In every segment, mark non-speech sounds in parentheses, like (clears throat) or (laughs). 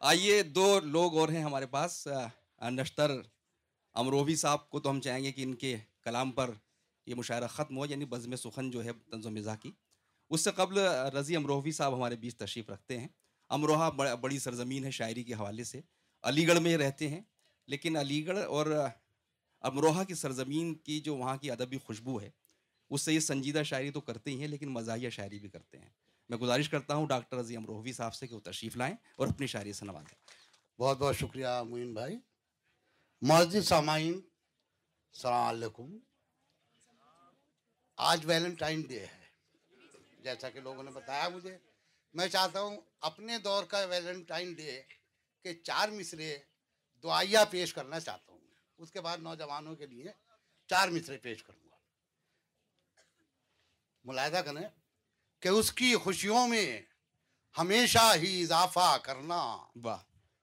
آئیے دو لوگ اور ہیں ہمارے پاس نشتر امروہی صاحب کو تو ہم چاہیں گے کہ ان کے کلام پر یہ مشاعرہ ختم ہو یعنی بزم سخن جو ہے طنز و مزاح کی۔ اس سے قبل رضی امروہوی صاحب ہمارے بیچ تشریف رکھتے ہیں۔ امروہہ بڑی سرزمین ہے شاعری کے حوالے سے۔ علی گڑھ میں رہتے ہیں، لیکن علی گڑھ اور امروہہ کی سرزمین کی جو وہاں کی ادبی خوشبو ہے، اس سے یہ سنجیدہ شاعری تو کرتے ہی ہیں، لیکن مزاحیہ شاعری بھی کرتے ہیں۔ میں گزارش کرتا ہوں ڈاکٹر عظیم روحوی صاحب سے کہ وہ تشریف لائیں اور اپنی شاعری سے نوازیں۔ بہت بہت شکریہ معین بھائی۔ مسجد سامعین، السلام علیکم۔ آج ویلنٹائن ڈے ہے۔ جیسا کہ لوگوں نے بتایا مجھے، میں چاہتا ہوں اپنے دور کا ویلنٹائن ڈے کے چار مصرے دعائیہ پیش کرنا چاہتا ہوں۔ اس کے بعد نوجوانوں کے لیے چار مصرے پیش کروں گا۔ ملاحظہ کریں کہ اس کی خوشیوں میں ہمیشہ ہی اضافہ کرنا۔ واہ۔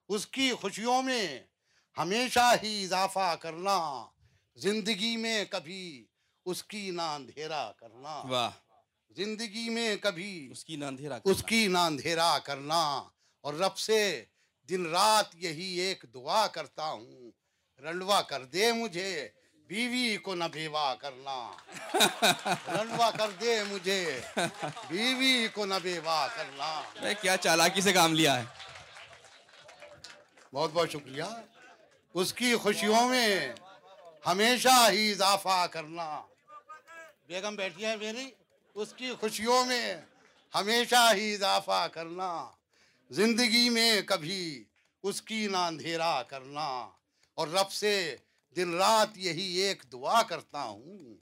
اس کی خوشیوں میں ہمیشہ ہی اضافہ کرنا۔ زندگی میں کبھی اس کی نہ اندھیرا کرنا۔ واہ۔ زندگی میں کبھی اس کی نہ اندھیرا اس کی نہ اندھیرا کرنا۔ اور رب سے دن رات یہی ایک دعا کرتا ہوں۔ رنڈوا کر دے مجھے۔ بیوی کو نہ بیوہ کرنا۔ رنڈوا کر دے مجھے۔ بیوی کو نہ بیوہ کرنا۔ کیا چالاکی سے کام لیا ہے؟ بہت بہت شکریہ۔ اس کی خوشیوں میں ہمیشہ ہی اضافہ کرنا۔ بیگم بیٹھی ہے میری۔ اس کی خوشیوں میں ہمیشہ ہی اضافہ کرنا۔ زندگی میں کبھی اس کی نہ اندھیرا کرنا۔ اور رب سے دن رات یہی ایک دعا کرتا ہوں،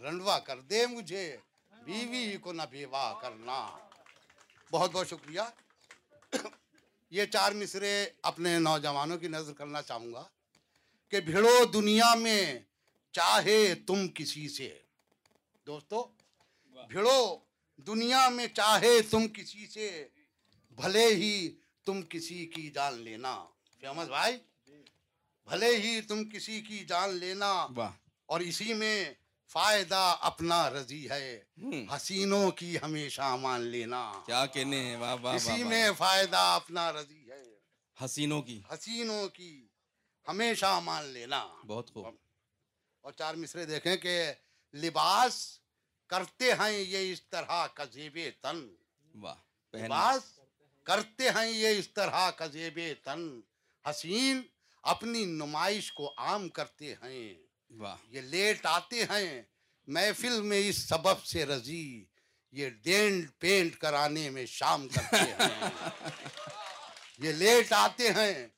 رنڈوا کر دے مجھے، بیوی کو نہ بیوہ کرنا۔ بہت بہت شکریہ۔ یہ چار مصرے اپنے نوجوانوں کی نظر کرنا چاہوں گا کہ بھیڑو دنیا میں چاہے تم کسی سے۔ دوستو، بھیڑو دنیا میں چاہے تم کسی سے، بھلے ہی تم کسی کی جان لینا۔ فیمس بھائی۔ بھلے ہی تم کسی کی جان لینا اور اسی میں فائدہ اپنا رضی ہے۔ حسینوں کی ہمیشہ مان لینا۔ کیا کہنے ہیں؟ واہ واہ اسی میں فائدہ اپنا رضی ہے۔ حسینوں کی۔ حسینوں کی ہمیشہ مان لینا۔ بہت خوب۔ اور چار مصرے دیکھیں کہ لباس کرتے ہیں یہ اس طرح کا زیب تن۔ واہ لباس کرتے ہیں یہ اس طرح کا زیب تن۔ حسین اپنی نمائش کو عام کرتے ہیں۔ یہ لیٹ آتے ہیں۔ محفل میں اس سبب سے رضی یہ ڈینٹ پینٹ کرانے میں شام کرتے ہیں۔ (laughs) یہ لیٹ آتے ہیں۔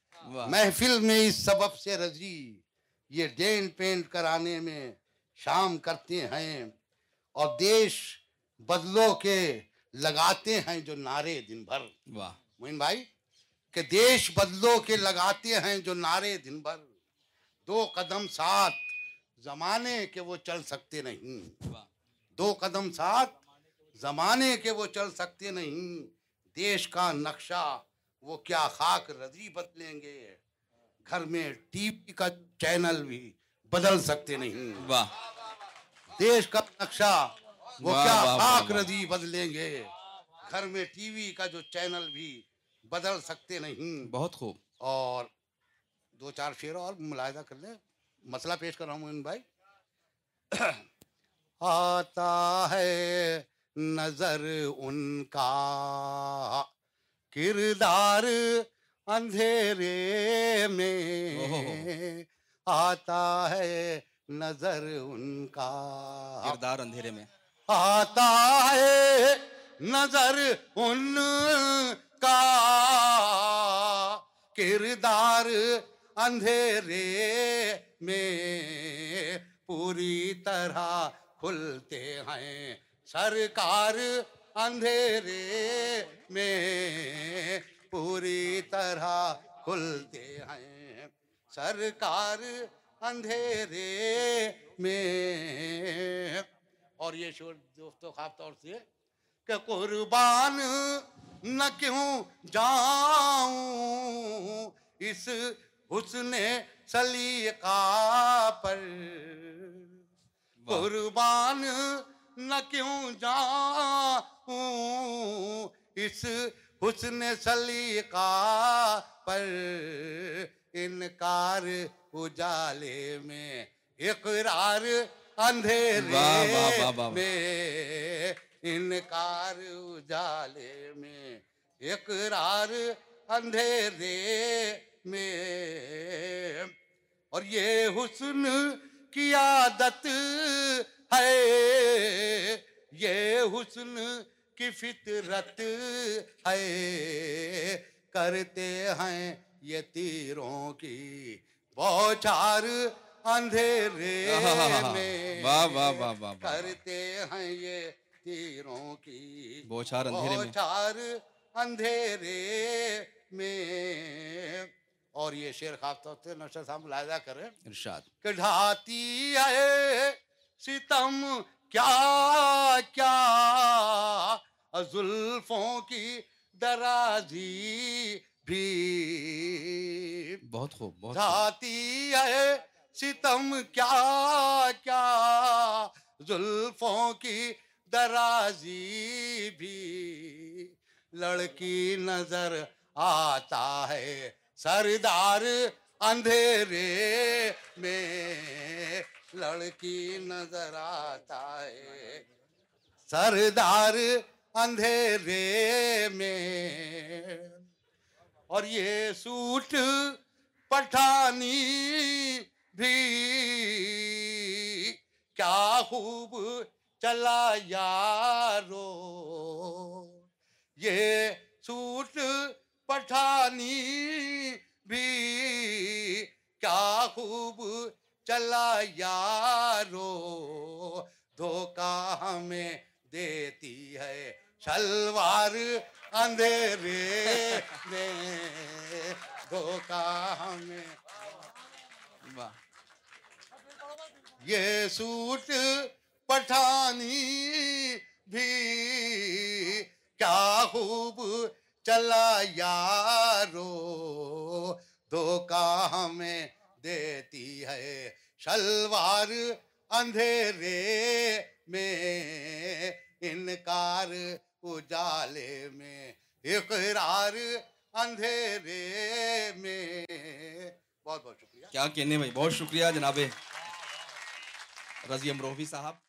محفل میں اس سبب سے رضی یہ ڈینٹ پینٹ کرانے میں شام کرتے ہیں۔ اور دیش بدلوں کے لگاتے ہیں جو نعرے دن بھر۔ موین بھائی کہ دیش بدلوں کے لگاتے ہیں جو نعرے دن بھر۔ دو قدم ساتھ زمانے کے وہ چل سکتے نہیں۔ دو قدم ساتھ زمانے کے وہ چل سکتے نہیں۔ دیش کا نقشہ وہ کیا خاک رضی بدلیں گے۔ گھر میں ٹی وی کا چینل بھی بدل سکتے نہیں۔ دیش کا نقشہ وہ کیا خاک رضی بدلیں گے۔ گھر میں ٹی وی کا جو چینل بھی بدل سکتے نہیں۔ بہت خوب۔ اور دو چار شعر اور ملاحظہ کر لیں۔ مسئلہ پیش کر رہا ہوں (clears throat) ان بھائی۔ آتا ہے نظر ان کا۔ کردار اندھیرے میں۔ آتا ہے نظر ان کا۔ کردار اندھیرے میں۔ آتا ہے نظر ان کا کردار اندھیرے میں پوری طرح کھلتے ہیں سرکار اندھیرے میں پوری طرح کھلتے ہیں سرکار اندھیرے میں اور یہ شور دوستوں خاص طور سے کہ قربان نہ کیوں جاؤں اس حسن سلیقہ پر قربان نہ کیوں جاؤں اس حسن سلیقہ پر انکار اجالے میں اقرار اندھیرے میں انکار اجالے میں اقرار اندھیرے میں۔ اور یہ حسن کی عادت ہے یہ حسن کی فطرت ہے۔ کرتے ہیں یہ تیروں کی بوچار اندھیرے میں۔ کرتے ہیں یہ تیروں کی بوچھار اندھیرے میں اور یہ شیر خاص طور سے نشر صاحب ملاحظہ کریں ارشاد کڑھاتی ہے ستم کیا کیا زلفوں کی درازی بھی بہت خوب بہت جاتی ہے ستم کیا کیا زلفوں کی درازی بھی لڑکی نظر آتا ہے۔ سردار اندھیرے میں لڑکی نظر آتا ہے۔ سردار اندھیرے میں۔ اور یہ سوٹ پٹھانی بھی۔ کیا خوب چلا یارو، یہ سوٹ پٹھانی بھی کیا خوب چلا یارو دھوکا ہمیں دیتی ہے شلوار اندھیرے میں ہمیں یہ سوٹ پٹھانی بھی کیا خوب چلا یارو، دھوکا ہمیں دیتی ہے شلوار اندھیرے میں، انکار اجالے میں، اقرار اندھیرے میں۔ بہت بہت شکریہ۔ کیا کہنے بھائی؟ بہت شکریہ جناب رضی امروہی صاحب۔